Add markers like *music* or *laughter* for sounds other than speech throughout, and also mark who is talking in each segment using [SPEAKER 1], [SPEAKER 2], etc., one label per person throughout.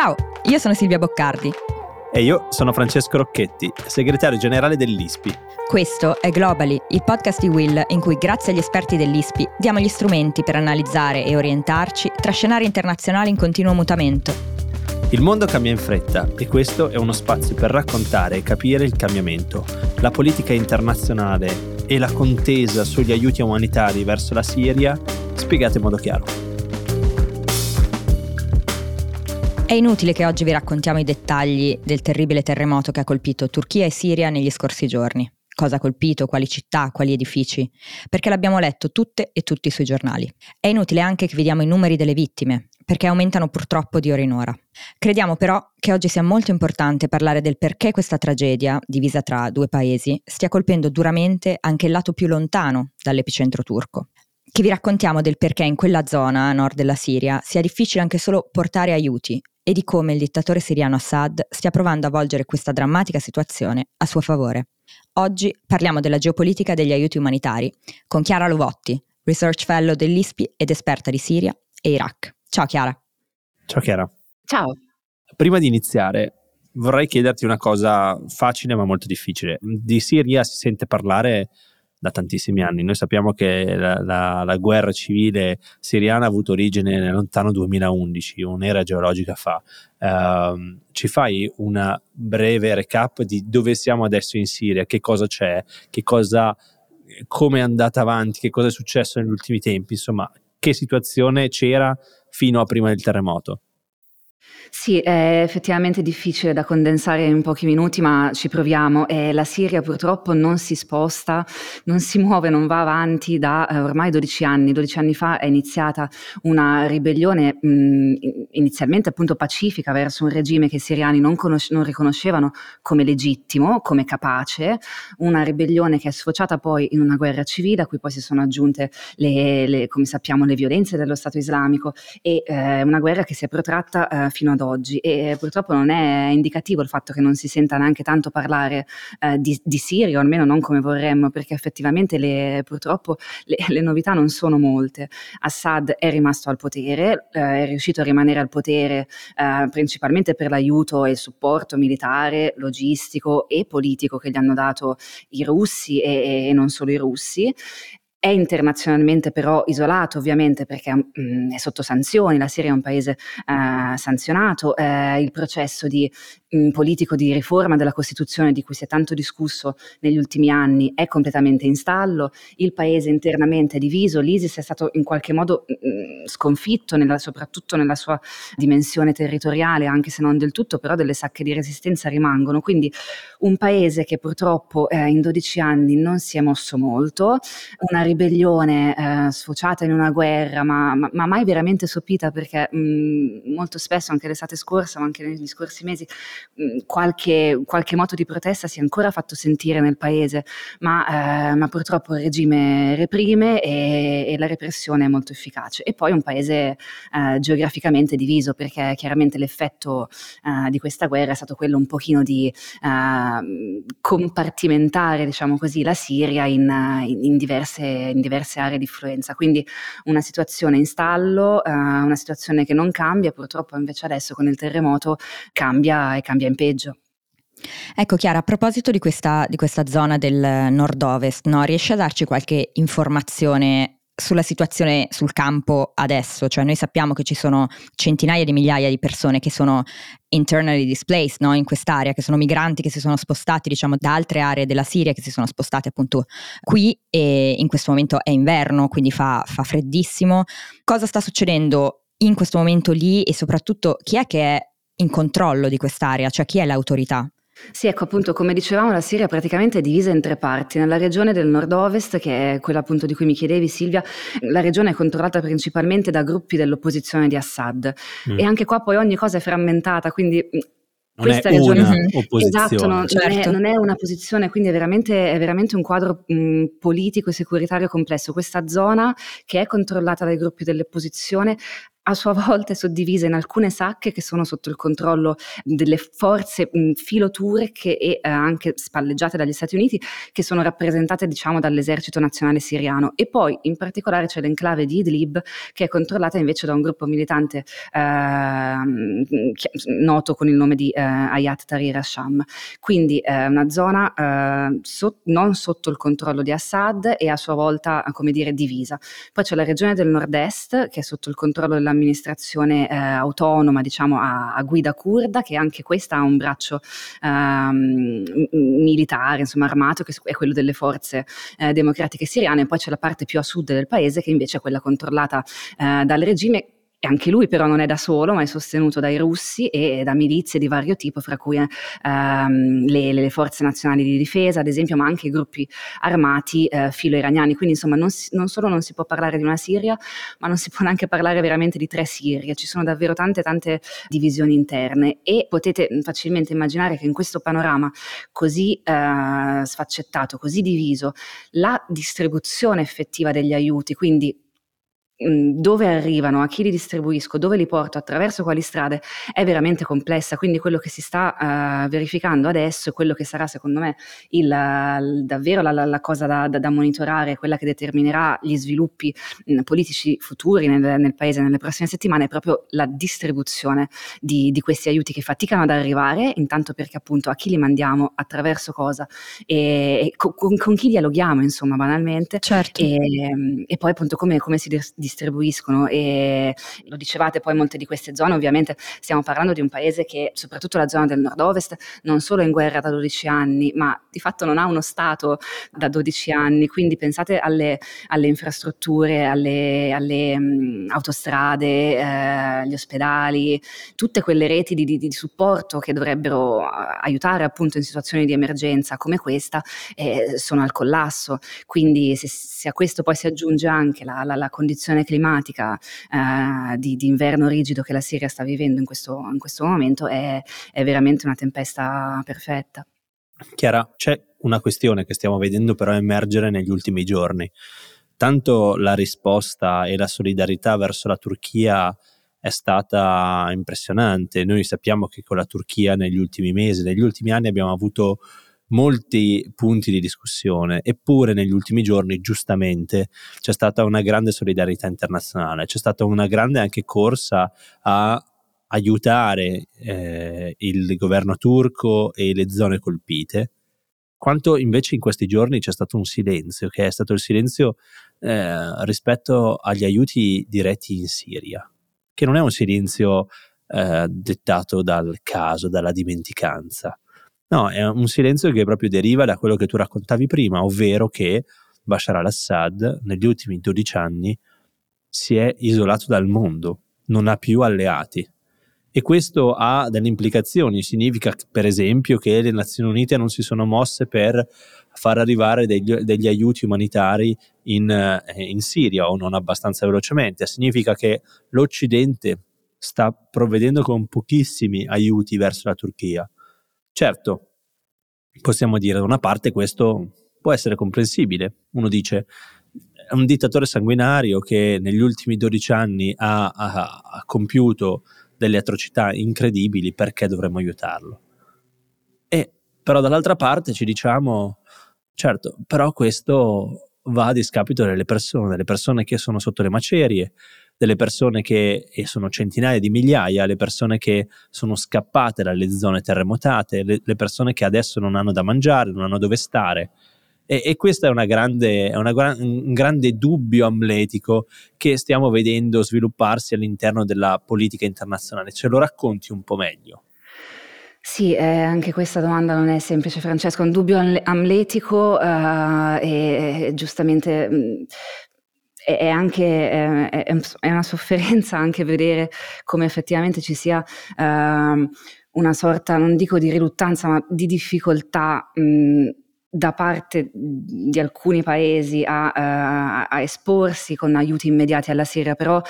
[SPEAKER 1] Ciao, io sono Silvia Boccardi.
[SPEAKER 2] E io sono Francesco Rocchetti, segretario generale dell'ISPI.
[SPEAKER 1] Questo è Globally, il podcast di Will in cui grazie agli esperti dell'ISPI diamo gli strumenti per analizzare e orientarci tra scenari internazionali in continuo mutamento.
[SPEAKER 2] Il mondo cambia in fretta e questo è uno spazio per raccontare e capire il cambiamento, la politica internazionale e la contesa sugli aiuti umanitari verso la Siria spiegate in modo chiaro.
[SPEAKER 1] È inutile che oggi vi raccontiamo i dettagli del terribile terremoto che ha colpito Turchia e Siria negli scorsi giorni. Cosa ha colpito, quali città, quali edifici, perché l'abbiamo letto tutte e tutti sui giornali. È inutile anche che vediamo i numeri delle vittime, perché aumentano purtroppo di ora in ora. Crediamo però che oggi sia molto importante parlare del perché questa tragedia, divisa tra due paesi, stia colpendo duramente anche il lato più lontano dall'epicentro turco che vi raccontiamo del perché in quella zona a nord della Siria sia difficile anche solo portare aiuti e di come il dittatore siriano Assad stia provando a volgere questa drammatica situazione a suo favore. Oggi parliamo della geopolitica degli aiuti umanitari con Chiara Lovotti, Research Fellow dell'ISPI ed esperta di Siria e Iraq. Ciao Chiara.
[SPEAKER 2] Ciao Chiara.
[SPEAKER 3] Ciao.
[SPEAKER 2] Prima di iniziare vorrei chiederti una cosa facile ma molto difficile. Di Siria si sente parlare da tantissimi anni. Noi sappiamo che la, la, la, guerra civile siriana ha avuto origine nel lontano 2011, un'era geologica fa. Uh, ci fai una breve recap di dove siamo adesso in Siria, che cosa c'è, che cosa, come è andata avanti, che cosa è successo negli ultimi tempi, insomma, che situazione c'era fino a prima del terremoto?
[SPEAKER 3] Sì, è effettivamente difficile da condensare in pochi minuti, ma ci proviamo. Eh, la Siria purtroppo non si sposta, non si muove, non va avanti da eh, ormai 12 anni. 12 anni fa è iniziata una ribellione mh, inizialmente appunto pacifica verso un regime che i siriani non, conosce- non riconoscevano come legittimo, come capace, una ribellione che è sfociata poi in una guerra civile a cui poi si sono aggiunte, le, le, come sappiamo, le violenze dello Stato islamico e eh, una guerra che si è protratta eh, fino ad oggi e purtroppo non è indicativo il fatto che non si senta neanche tanto parlare eh, di, di, Siria, o almeno non come vorremmo, perché effettivamente le, purtroppo le, *laughs* le, novità non sono molte. Assad è rimasto al potere, eh, è riuscito a rimanere al potere eh, principalmente per l'aiuto e il supporto militare, logistico e politico che gli hanno dato i russi e, e non solo i russi è internazionalmente però isolato ovviamente perché mh, mm, è sotto sanzioni, la Siria è un paese eh, sanzionato, eh, il processo di, mh, politico di riforma della Costituzione di cui si è tanto discusso negli ultimi anni è completamente in stallo, il paese internamente è diviso, l'ISIS è stato in qualche modo mh, sconfitto nella, soprattutto nella sua dimensione territoriale, anche se non del tutto, però delle sacche di resistenza rimangono, quindi un paese che purtroppo eh, in 12 anni non si è mosso molto, una ribellione eh, sfociata in una guerra, ma, ma, ma mai veramente sopita perché mh, molto spesso, anche l'estate scorsa, ma anche negli scorsi mesi, mh, qualche, qualche, moto di protesta si è ancora fatto sentire nel paese, ma, eh, ma purtroppo il regime reprime e, e, la repressione è molto efficace. E poi un paese eh, geograficamente diviso perché chiaramente l'effetto eh, di questa guerra è stato quello un pochino di eh, compartimentare, diciamo così, la Siria in, in, in diverse in diverse aree di influenza. Quindi una situazione in stallo, eh, una situazione che non cambia, purtroppo invece adesso con il terremoto cambia e cambia in peggio.
[SPEAKER 1] Ecco Chiara, a proposito di questa, di questa zona del nord-ovest, no, riesci a darci qualche informazione sulla situazione sul campo adesso, cioè noi sappiamo che ci sono centinaia di migliaia di persone che sono internally displaced no? in quest'area, che sono migranti che si sono spostati diciamo da altre aree della Siria, che si sono spostati appunto qui e in questo momento è inverno, quindi fa, fa freddissimo. Cosa sta succedendo in questo momento lì e soprattutto chi è che è in controllo di quest'area, cioè chi è l'autorità?
[SPEAKER 3] Sì, ecco appunto, come dicevamo, la Siria praticamente è divisa in tre parti. Nella regione del nord-ovest, che è quella appunto di cui mi chiedevi Silvia, la regione è controllata principalmente da gruppi dell'opposizione di Assad mm. e anche qua poi ogni cosa è frammentata, quindi
[SPEAKER 2] non questa è regione, una opposizione.
[SPEAKER 3] Esatto, non, certo. non, è, certo. non, è, una posizione, quindi è veramente, è veramente un quadro mh, politico e securitario complesso. Questa zona che è controllata dai gruppi dell'opposizione a sua volta è suddivisa in alcune sacche che sono sotto il controllo delle forze filoturche e eh, anche spalleggiate dagli Stati Uniti, che sono rappresentate diciamo dall'esercito nazionale siriano. E poi in particolare c'è l'enclave di Idlib, che è controllata invece da un gruppo militante eh, noto con il nome di eh, Ayat Tahrir al-Sham. Quindi è una zona eh, so, non sotto il controllo di Assad e a sua volta, come dire, divisa. Poi c'è la regione del nord-est, che è sotto il controllo dell'amministrazione eh, autonoma, diciamo, a, a, guida kurda, che anche questa ha un braccio ehm, militare, insomma, armato, che è quello delle forze eh, democratiche siriane. Poi c'è la parte più a sud del paese, che invece è quella controllata eh, dal regime e anche lui però non è da solo, ma è sostenuto dai russi e da milizie di vario tipo, fra cui ehm, le, le, forze nazionali di difesa, ad esempio, ma anche i gruppi armati eh, filo-iraniani. Quindi insomma non, si, non, solo non si può parlare di una Siria, ma non si può neanche parlare veramente di tre Sirie. Ci sono davvero tante tante divisioni interne e potete facilmente immaginare che in questo panorama così eh, sfaccettato, così diviso, la distribuzione effettiva degli aiuti, quindi dove arrivano, a chi li distribuisco, dove li porto, attraverso quali strade, è veramente complessa. Quindi quello che si sta uh, verificando adesso, quello che sarà secondo me il, il, davvero la, la, la cosa da, da, da, monitorare, quella che determinerà gli sviluppi mh, politici futuri nel, nel, Paese nelle prossime settimane, è proprio la distribuzione di, di, questi aiuti che faticano ad arrivare, intanto perché appunto a chi li mandiamo, attraverso cosa e, e con, con, chi dialoghiamo, insomma, banalmente.
[SPEAKER 1] Certo.
[SPEAKER 3] E, e poi appunto come, come si distribuiscono distribuiscono e lo dicevate poi molte di queste zone, ovviamente stiamo parlando di un paese che soprattutto la zona del nord-ovest non solo è in guerra da 12 anni, ma di fatto non ha uno Stato da 12 anni, quindi pensate alle, alle infrastrutture, alle, alle mh, autostrade, eh, agli ospedali, tutte quelle reti di, di, di, supporto che dovrebbero aiutare appunto in situazioni di emergenza come questa, eh, sono al collasso. Quindi se, se, a questo poi si aggiunge anche la, la, la condizione condizione climatica eh, di, di, inverno rigido che la Siria sta vivendo in questo, in questo momento è, è veramente una tempesta perfetta.
[SPEAKER 2] Chiara, c'è una questione che stiamo vedendo però emergere negli ultimi giorni. Tanto la risposta e la solidarietà verso la Turchia è stata impressionante. Noi sappiamo che con la Turchia negli ultimi mesi, negli ultimi anni abbiamo avuto molti punti di discussione, eppure negli ultimi giorni giustamente c'è stata una grande solidarietà internazionale, c'è stata una grande anche corsa a aiutare eh, il governo turco e le zone colpite, quanto invece in questi giorni c'è stato un silenzio, che è stato il silenzio eh, rispetto agli aiuti diretti in Siria, che non è un silenzio eh, dettato dal caso, dalla dimenticanza, No, è un silenzio che proprio deriva da quello che tu raccontavi prima, ovvero che Bashar al-Assad negli ultimi 12 anni si è isolato dal mondo, non ha più alleati. E questo ha delle implicazioni, significa per esempio che le Nazioni Unite non si sono mosse per far arrivare degli, degli aiuti umanitari in, eh, in Siria o non abbastanza velocemente, significa che l'Occidente sta provvedendo con pochissimi aiuti verso la Turchia Certo, possiamo dire da una parte questo può essere comprensibile. Uno dice è un dittatore sanguinario che negli ultimi 12 anni ha, ha, ha compiuto delle atrocità incredibili, perché dovremmo aiutarlo? E però dall'altra parte ci diciamo, certo, però questo va a discapito delle persone, delle persone che sono sotto le macerie, delle persone che, e sono centinaia di migliaia, le persone che sono scappate dalle zone terremotate, le, le persone che adesso non hanno da mangiare, non hanno dove stare. E, e questo è, grande, è una, un grande dubbio amletico che stiamo vedendo svilupparsi all'interno della politica internazionale. Ce lo racconti un po' meglio?
[SPEAKER 3] Sì, eh, anche questa domanda non è semplice, Francesco. Un dubbio amletico eh, e giustamente mh, è anche è, è, una sofferenza *laughs* anche vedere come effettivamente ci sia uh, una sorta, non dico di riluttanza, ma di difficoltà mh, da parte di alcuni paesi a, a, a, esporsi con aiuti immediati alla Siria, però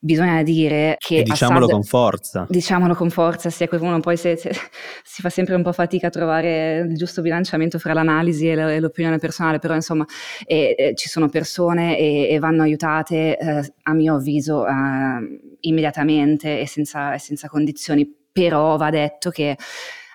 [SPEAKER 3] bisogna dire che...
[SPEAKER 2] E diciamolo
[SPEAKER 3] Assad,
[SPEAKER 2] con forza.
[SPEAKER 3] Diciamolo con forza, sì, uno poi se, se, *laughs* si fa sempre un po' fatica a trovare il giusto bilanciamento fra l'analisi e, e l'opinione personale, però insomma e, e ci sono persone e, e vanno aiutate, eh, a mio avviso, eh, immediatamente e senza, senza condizioni, però va detto che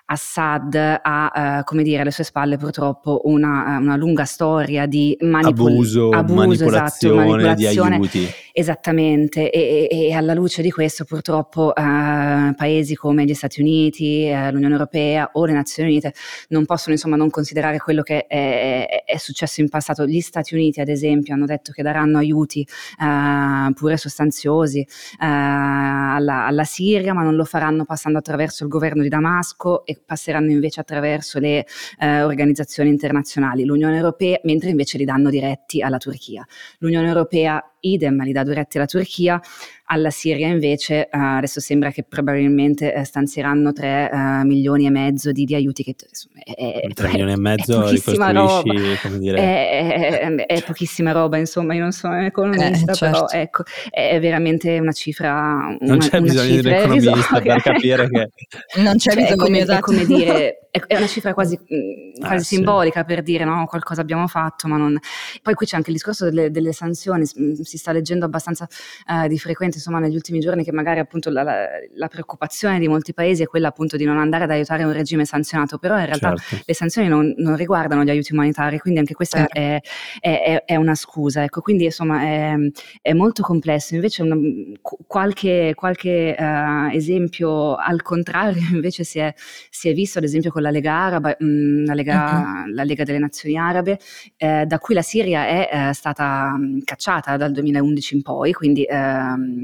[SPEAKER 3] Assad ha, eh, come dire, alle sue spalle purtroppo una, una lunga storia di
[SPEAKER 2] manipol- abuso, abuso manipolazione, esatto, manipolazione di aiuti.
[SPEAKER 3] Esattamente, e, e, alla luce di questo purtroppo eh, paesi come gli Stati Uniti, eh, l'Unione Europea o le Nazioni Unite non possono insomma non considerare quello che è, è, è, successo in passato. Gli Stati Uniti ad esempio hanno detto che daranno aiuti eh, pure sostanziosi eh, alla, alla Siria, ma non lo faranno passando attraverso il governo di Damasco e passeranno invece attraverso le eh, organizzazioni internazionali, l'Unione Europea, mentre invece li danno diretti alla Turchia. L'Unione Europea idem li dà diretti alla Turchia, alla Siria invece eh, adesso sembra che probabilmente eh, stanzieranno 3 eh, milioni e mezzo di, di aiuti che
[SPEAKER 2] è, 3 milioni e mezzo ricostruisci come dire
[SPEAKER 3] è, è, è, pochissima roba insomma io non sono un economista eh, certo. però ecco è veramente una cifra una,
[SPEAKER 2] non c'è bisogno di un economista per capire che *laughs*
[SPEAKER 3] non c'è cioè, bisogno come, esatto. come dire è una cifra quasi, *laughs* mm, quasi ah, simbolica sì. per dire no, qualcosa abbiamo fatto, ma non... Poi qui c'è anche il discorso delle, delle sanzioni, mm, si sta leggendo abbastanza uh, di frequente, insomma, negli ultimi giorni che magari appunto la, la, la, preoccupazione di molti paesi è quella appunto di non andare ad aiutare un regime sanzionato, però in realtà certo. le sanzioni non, non, riguardano gli aiuti umanitari, quindi anche questa certo. è, è, è, una scusa, ecco, quindi insomma è, è molto complesso, invece una, qualche, qualche uh, esempio al contrario *laughs* invece si è, si è visto ad esempio con la Lega Araba, mh, la, Lega, uh-huh. la, Lega, delle Nazioni Arabe, eh, da cui la Siria è eh, stata cacciata dal 2011 in poi, quindi eh,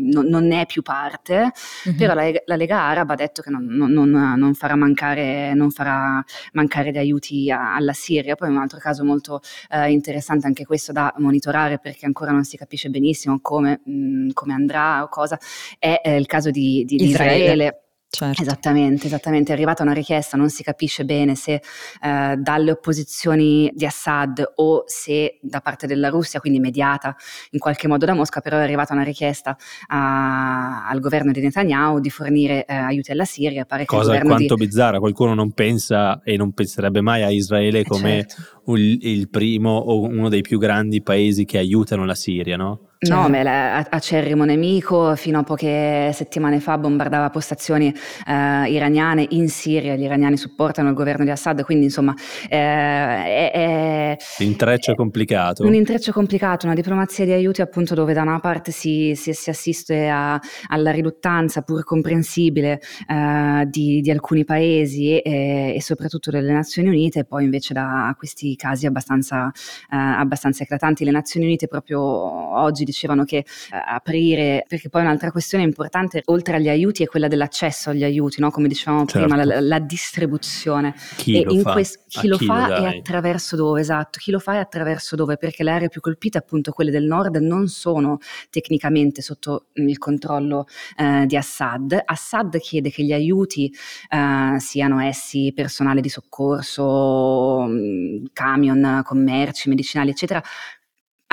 [SPEAKER 3] non, non, è più parte, uh-huh. però la, la, Lega Araba ha detto che non, non, farà, mancare, farà mancare, gli aiuti a, alla Siria. Poi un altro caso molto eh, interessante, anche questo da monitorare perché ancora non si capisce benissimo come, mh, mm, come andrà o cosa, è il caso di, di, di Israele. Israele Certo. Esattamente, esattamente, è arrivata una richiesta, non si capisce bene se eh, dalle opposizioni di Assad o se da parte della Russia, quindi mediata in qualche modo da Mosca, però è arrivata una richiesta a, al governo di Netanyahu di fornire eh, aiuti alla Siria.
[SPEAKER 2] Pare Cosa alquanto di... bizzarra, qualcuno non pensa e non penserebbe mai a Israele come certo. il, il primo o uno dei più grandi paesi che aiutano la Siria, no?
[SPEAKER 3] No, ma è acerrimo nemico, fino a poche settimane fa bombardava postazioni eh, iraniane in Siria, gli iraniani supportano il governo di Assad, quindi insomma eh, è,
[SPEAKER 2] è, L'intreccio è complicato.
[SPEAKER 3] Un intreccio complicato, una diplomazia di aiuti appunto dove da una parte si, si, si assiste a, alla riluttanza pur comprensibile eh, di, di, alcuni paesi e, e, soprattutto delle Nazioni Unite, e poi invece da questi casi abbastanza, eh, abbastanza eclatanti. Le Nazioni Unite proprio oggi dicevano che eh, aprire, perché poi un'altra questione importante oltre agli aiuti è quella dell'accesso agli aiuti, no? come dicevamo certo. prima, la, la, distribuzione.
[SPEAKER 2] Chi e lo fa? Quest-
[SPEAKER 3] chi lo chi fa lo e attraverso dove, esatto, chi lo fa e attraverso dove, perché le aree più colpite, appunto quelle del nord, non sono tecnicamente sotto il controllo eh, di Assad. Assad chiede che gli aiuti eh, siano essi personale di soccorso, mm, camion, commerci, medicinali, eccetera,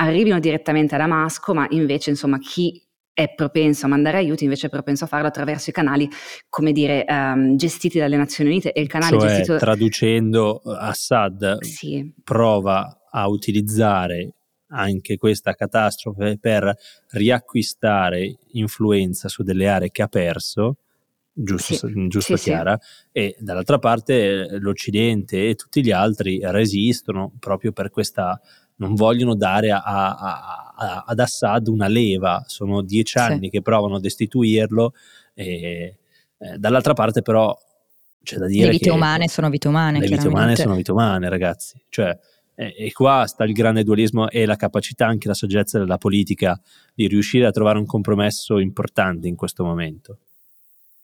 [SPEAKER 3] arrivino direttamente a Damasco, ma invece insomma chi è propenso a mandare aiuti, invece è propenso a farlo attraverso i canali, come dire, um, gestiti dalle Nazioni Unite e il canale
[SPEAKER 2] cioè,
[SPEAKER 3] gestito...
[SPEAKER 2] traducendo, Assad sì. prova a utilizzare anche questa catastrofe per riacquistare influenza su delle aree che ha perso, giusto, sì. giusto sì, Chiara, e dall'altra parte l'Occidente e tutti gli altri resistono proprio per questa non vogliono dare a, a, a, ad Assad una leva, sono dieci anni sì. che provano a destituirlo e eh, dall'altra parte però c'è da dire
[SPEAKER 1] le vite che umane sono vite umane.
[SPEAKER 2] Le vite umane sono vite umane ragazzi, cioè eh, e qua sta il grande dualismo e la capacità, anche la saggezza della politica di riuscire a trovare un compromesso importante in questo momento.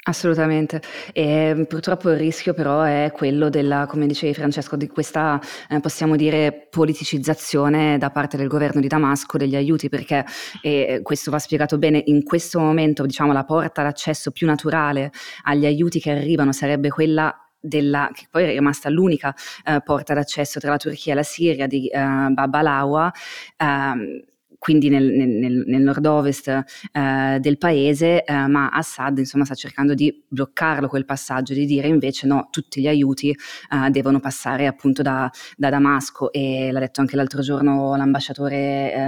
[SPEAKER 3] Assolutamente. E purtroppo il rischio però è quello della, come dicevi Francesco, di questa, eh, possiamo dire, politicizzazione da parte del governo di Damasco degli aiuti, perché e questo va spiegato bene, in questo momento diciamo la porta d'accesso più naturale agli aiuti che arrivano sarebbe quella della, che poi è rimasta l'unica eh, porta d'accesso tra la Turchia e la Siria di eh, Bab al-Awa, ehm, quindi nel, nel, nel nord-ovest eh, del paese, eh, ma Assad insomma, sta cercando di bloccarlo quel passaggio, di dire invece no, tutti gli aiuti eh, devono passare appunto da, da, Damasco e l'ha detto anche l'altro giorno l'ambasciatore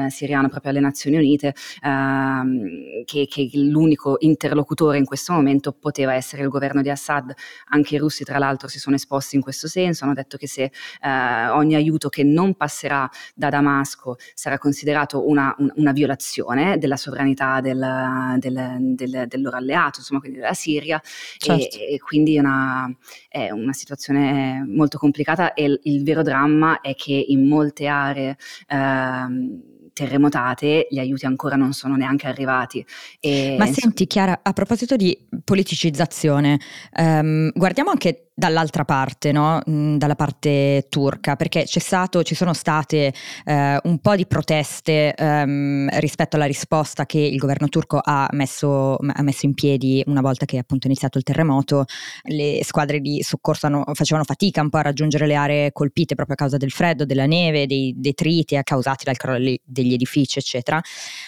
[SPEAKER 3] eh, siriano proprio alle Nazioni Unite, ehm, che, che l'unico interlocutore in questo momento poteva essere il governo di Assad. Anche i russi tra l'altro si sono esposti in questo senso, hanno detto che se eh, ogni aiuto che non passerà da Damasco sarà considerato una una, una violazione della sovranità del, del, del, del, loro alleato, insomma, quindi della Siria, certo. e, e, quindi una, è una situazione molto complicata e il, il, vero dramma è che in molte aree... Eh, terremotate gli aiuti ancora non sono neanche arrivati.
[SPEAKER 1] E, Ma senti Chiara, a proposito di politicizzazione, um, guardiamo anche dall'altra parte, no? Mm, dalla parte turca, perché stato, ci sono state eh, un po' di proteste ehm, rispetto alla risposta che il governo turco ha messo, ha messo, in piedi una volta che è appunto iniziato il terremoto. Le squadre di soccorso hanno, facevano fatica un po' a raggiungere le aree colpite proprio a causa del freddo, della neve, dei detriti causati dal crollo degli edifici, eccetera.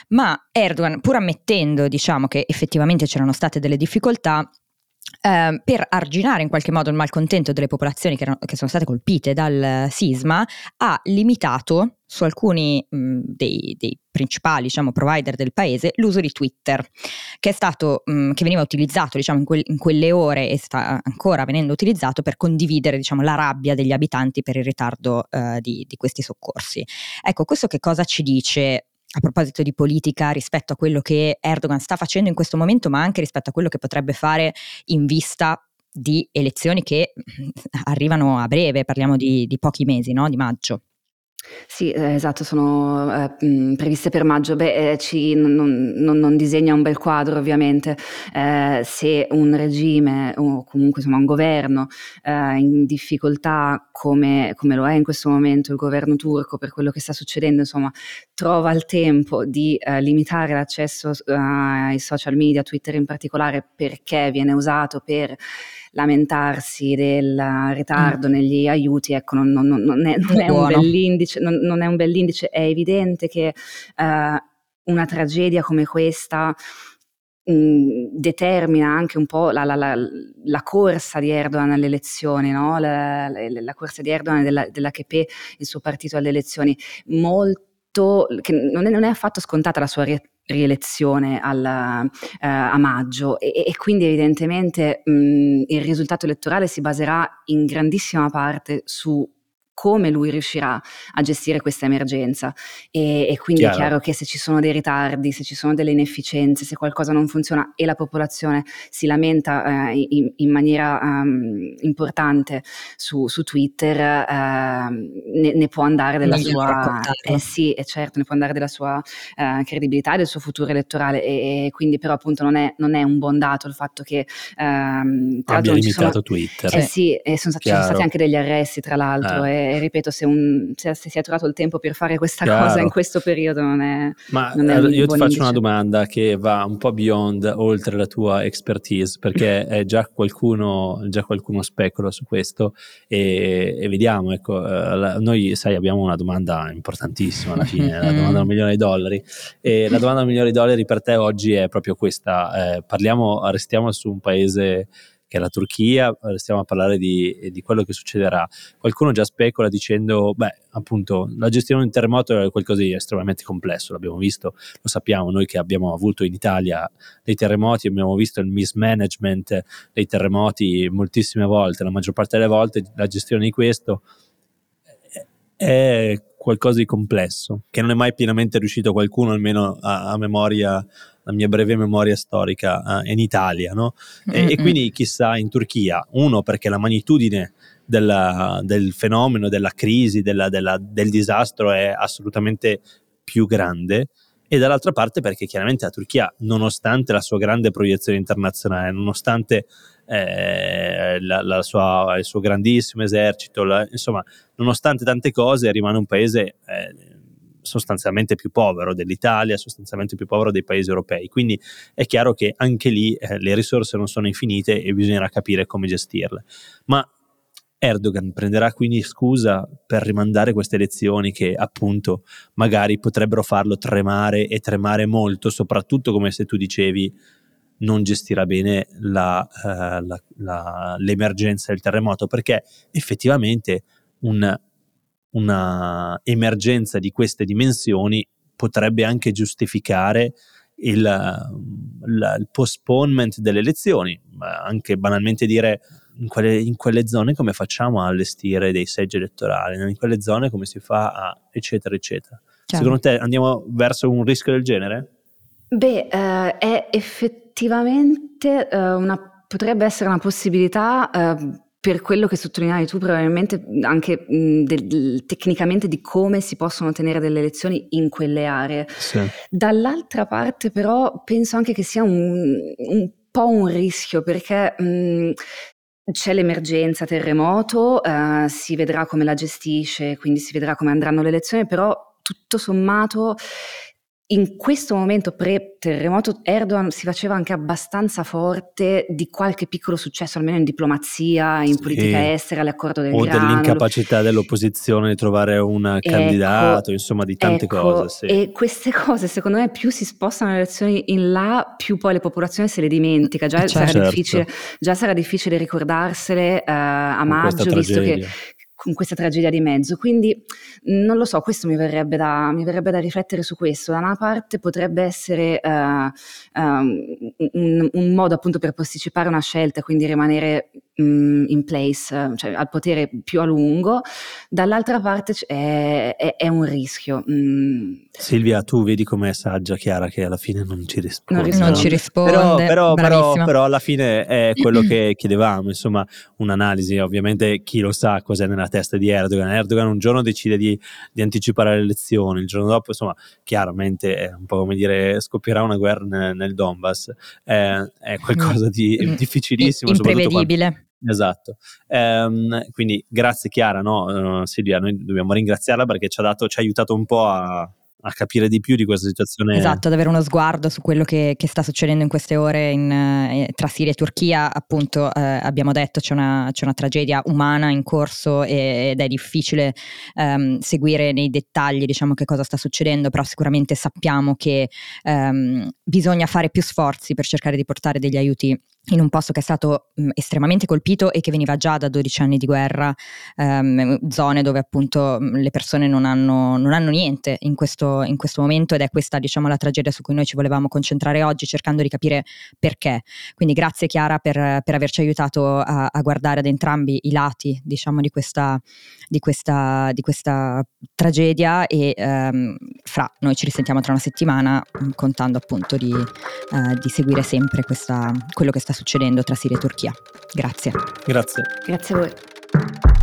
[SPEAKER 1] Ma Erdogan, pur ammettendo diciamo, che effettivamente c'erano state delle difficoltà, Uh, per arginare in qualche modo il malcontento delle popolazioni che, erano, che sono state colpite dal sisma, ha limitato su alcuni mh, dei, dei, principali diciamo, provider del paese l'uso di Twitter, che, stato, mh, che veniva utilizzato diciamo, in, quel, in, quelle ore e sta ancora venendo utilizzato per condividere diciamo, la rabbia degli abitanti per il ritardo uh, di, di questi soccorsi. Ecco, questo che cosa ci dice a proposito di politica rispetto a quello che Erdogan sta facendo in questo momento, ma anche rispetto a quello che potrebbe fare in vista di elezioni che arrivano a breve, parliamo di, di pochi mesi, no? di maggio.
[SPEAKER 3] Sì, eh, esatto, sono eh, previste per maggio. Beh, eh, ci, non, non, non, disegna un bel quadro ovviamente eh, se un regime o comunque insomma, un governo eh, in difficoltà come, come, lo è in questo momento il governo turco per quello che sta succedendo, insomma, trova il tempo di limitare l'accesso ai social media, Twitter in particolare, perché viene usato per lamentarsi del ritardo mm. negli aiuti, ecco, non, non, non, è, non è, un bell'indice, non, è un bell'indice, è evidente che eh, una tragedia come questa mh, determina anche un po' la, la, la, la, corsa di Erdogan alle elezioni, no? la, corsa di Erdogan della, della KP, il suo partito alle elezioni, molto, che non è, non è affatto scontata la sua re- rielezione alla, eh, a maggio. E, e, quindi evidentemente mh, il risultato elettorale si baserà in grandissima parte su come lui riuscirà a gestire questa emergenza. E, e quindi chiaro. è chiaro che se ci sono dei ritardi, se ci sono delle inefficienze, se qualcosa non funziona e la popolazione si lamenta eh, in, in, maniera um, importante su, su Twitter, uh, ne, ne, può andare della Meglio sua eh, sì, è certo, ne può andare della sua uh, credibilità e del suo futuro elettorale. E, e quindi, però, appunto, non è, non è, un buon dato il fatto che
[SPEAKER 2] um, abbia limitato sono, Twitter.
[SPEAKER 3] Eh sì, e sono, ci sono stati anche degli arresti, tra l'altro. Eh ripeto, se, un, se, se, si è trovato il tempo per fare questa Chiaro. cosa in questo periodo non è...
[SPEAKER 2] Ma non è io ti faccio indice. una domanda che va un po' beyond, oltre la tua expertise, perché *laughs* è già qualcuno, già qualcuno specula su questo e, e vediamo, ecco, eh, la, noi sai abbiamo una domanda importantissima alla fine, la *laughs* domanda da un milione di dollari e la domanda da un milione di dollari per te oggi è proprio questa, eh, parliamo, restiamo su un paese che è la Turchia, eh, stiamo a parlare di, di, quello che succederà. Qualcuno già specula dicendo, beh, appunto, la gestione di un terremoto è qualcosa di estremamente complesso, l'abbiamo visto, lo sappiamo noi che abbiamo avuto in Italia dei terremoti, abbiamo visto il mismanagement dei terremoti moltissime volte, la maggior parte delle volte la gestione di questo è qualcosa di complesso, che non è mai pienamente riuscito qualcuno, almeno a, a memoria la mia breve memoria storica uh, in Italia, no? e, e, quindi chissà in Turchia, uno perché la magnitudine della, del fenomeno, della crisi, della, della, del disastro è assolutamente più grande, e dall'altra parte perché chiaramente la Turchia, nonostante la sua grande proiezione internazionale, nonostante eh, la, la sua, il suo grandissimo esercito, la, insomma, nonostante tante cose, rimane un paese eh, sostanzialmente più povero dell'Italia, sostanzialmente più povero dei paesi europei. Quindi è chiaro che anche lì eh, le risorse non sono infinite e bisognerà capire come gestirle. Ma Erdogan prenderà quindi scusa per rimandare queste elezioni che appunto magari potrebbero farlo tremare e tremare molto, soprattutto come se tu dicevi non gestirà bene la, uh, la, la, l'emergenza del terremoto perché effettivamente un, una emergenza di queste dimensioni potrebbe anche giustificare il, il, il postponement delle elezioni, anche banalmente dire in quelle, in quelle, zone come facciamo a allestire dei seggi elettorali, in quelle zone come si fa a eccetera eccetera. Chiaro. Secondo te andiamo verso un rischio del genere?
[SPEAKER 3] Beh, eh, è effettivamente eh, una, potrebbe essere una possibilità eh, per quello che sottolineavi tu, probabilmente anche mh, del, tecnicamente di come si possono tenere delle elezioni in quelle aree. Sì. Dall'altra parte, però, penso anche che sia un, un po' un rischio perché mh, c'è l'emergenza terremoto, eh, si vedrà come la gestisce, quindi si vedrà come andranno le elezioni, però tutto sommato in questo momento pre-terremoto Erdogan si faceva anche abbastanza forte di qualche piccolo successo, almeno in diplomazia, in sì. politica estera, l'accordo del
[SPEAKER 2] o
[SPEAKER 3] grano.
[SPEAKER 2] O dell'incapacità dell'opposizione di trovare un ecco, candidato, insomma di tante
[SPEAKER 3] ecco,
[SPEAKER 2] cose. Sì.
[SPEAKER 3] E queste cose secondo me più si spostano le elezioni in là, più poi la popolazione se le dimentica. Già, certo. sarà, difficile, già sarà difficile ricordarsele uh, a maggio, visto che con questa tragedia di mezzo. Quindi non lo so, questo mi verrebbe da, mi verrebbe da riflettere su questo. Da una parte potrebbe essere uh, uh, un, un, modo appunto per posticipare una scelta, quindi rimanere um, in place, cioè al potere più a lungo, dall'altra parte è, è, è un rischio. Mm.
[SPEAKER 2] Silvia, tu vedi com'è saggia Chiara che alla fine non ci risponde.
[SPEAKER 1] Non, non ci risponde.
[SPEAKER 2] Però, però, però, però, alla fine è quello che chiedevamo, insomma, un'analisi. Ovviamente chi lo sa cos'è nella testa di Erdogan. Erdogan un giorno decide di, di anticipare le elezioni, il giorno dopo, insomma, chiaramente è un po' come dire scoppierà una guerra nel, nel Donbass. È, è qualcosa di mm. difficilissimo.
[SPEAKER 1] Imprevedibile.
[SPEAKER 2] Esatto, ehm, quindi grazie Chiara, no? uh, Silvia, noi dobbiamo ringraziarla perché ci ha, dato, ci ha aiutato un po' a, a capire di più di questa situazione.
[SPEAKER 1] Esatto, ad avere uno sguardo su quello che, che sta succedendo in queste ore in, eh, tra Siria e Turchia. Appunto, eh, abbiamo detto c'è una, c'è una, tragedia umana in corso e, ed è difficile ehm, seguire nei dettagli diciamo, che cosa sta succedendo, però sicuramente sappiamo che ehm, bisogna fare più sforzi per cercare di portare degli aiuti in un posto che è stato mh, estremamente colpito e che veniva già da 12 anni di guerra, ehm, zone dove appunto le persone non hanno, non hanno niente in questo, in questo, momento ed è questa diciamo la tragedia su cui noi ci volevamo concentrare oggi cercando di capire perché. Quindi grazie Chiara per, per averci aiutato a, a, guardare ad entrambi i lati diciamo di questa, di questa, di questa tragedia e ehm, fra noi ci risentiamo tra una settimana contando appunto di, eh, di seguire sempre questa, quello che sta succedendo tra Siria e Turchia. Grazie.
[SPEAKER 2] Grazie.
[SPEAKER 3] Grazie a voi.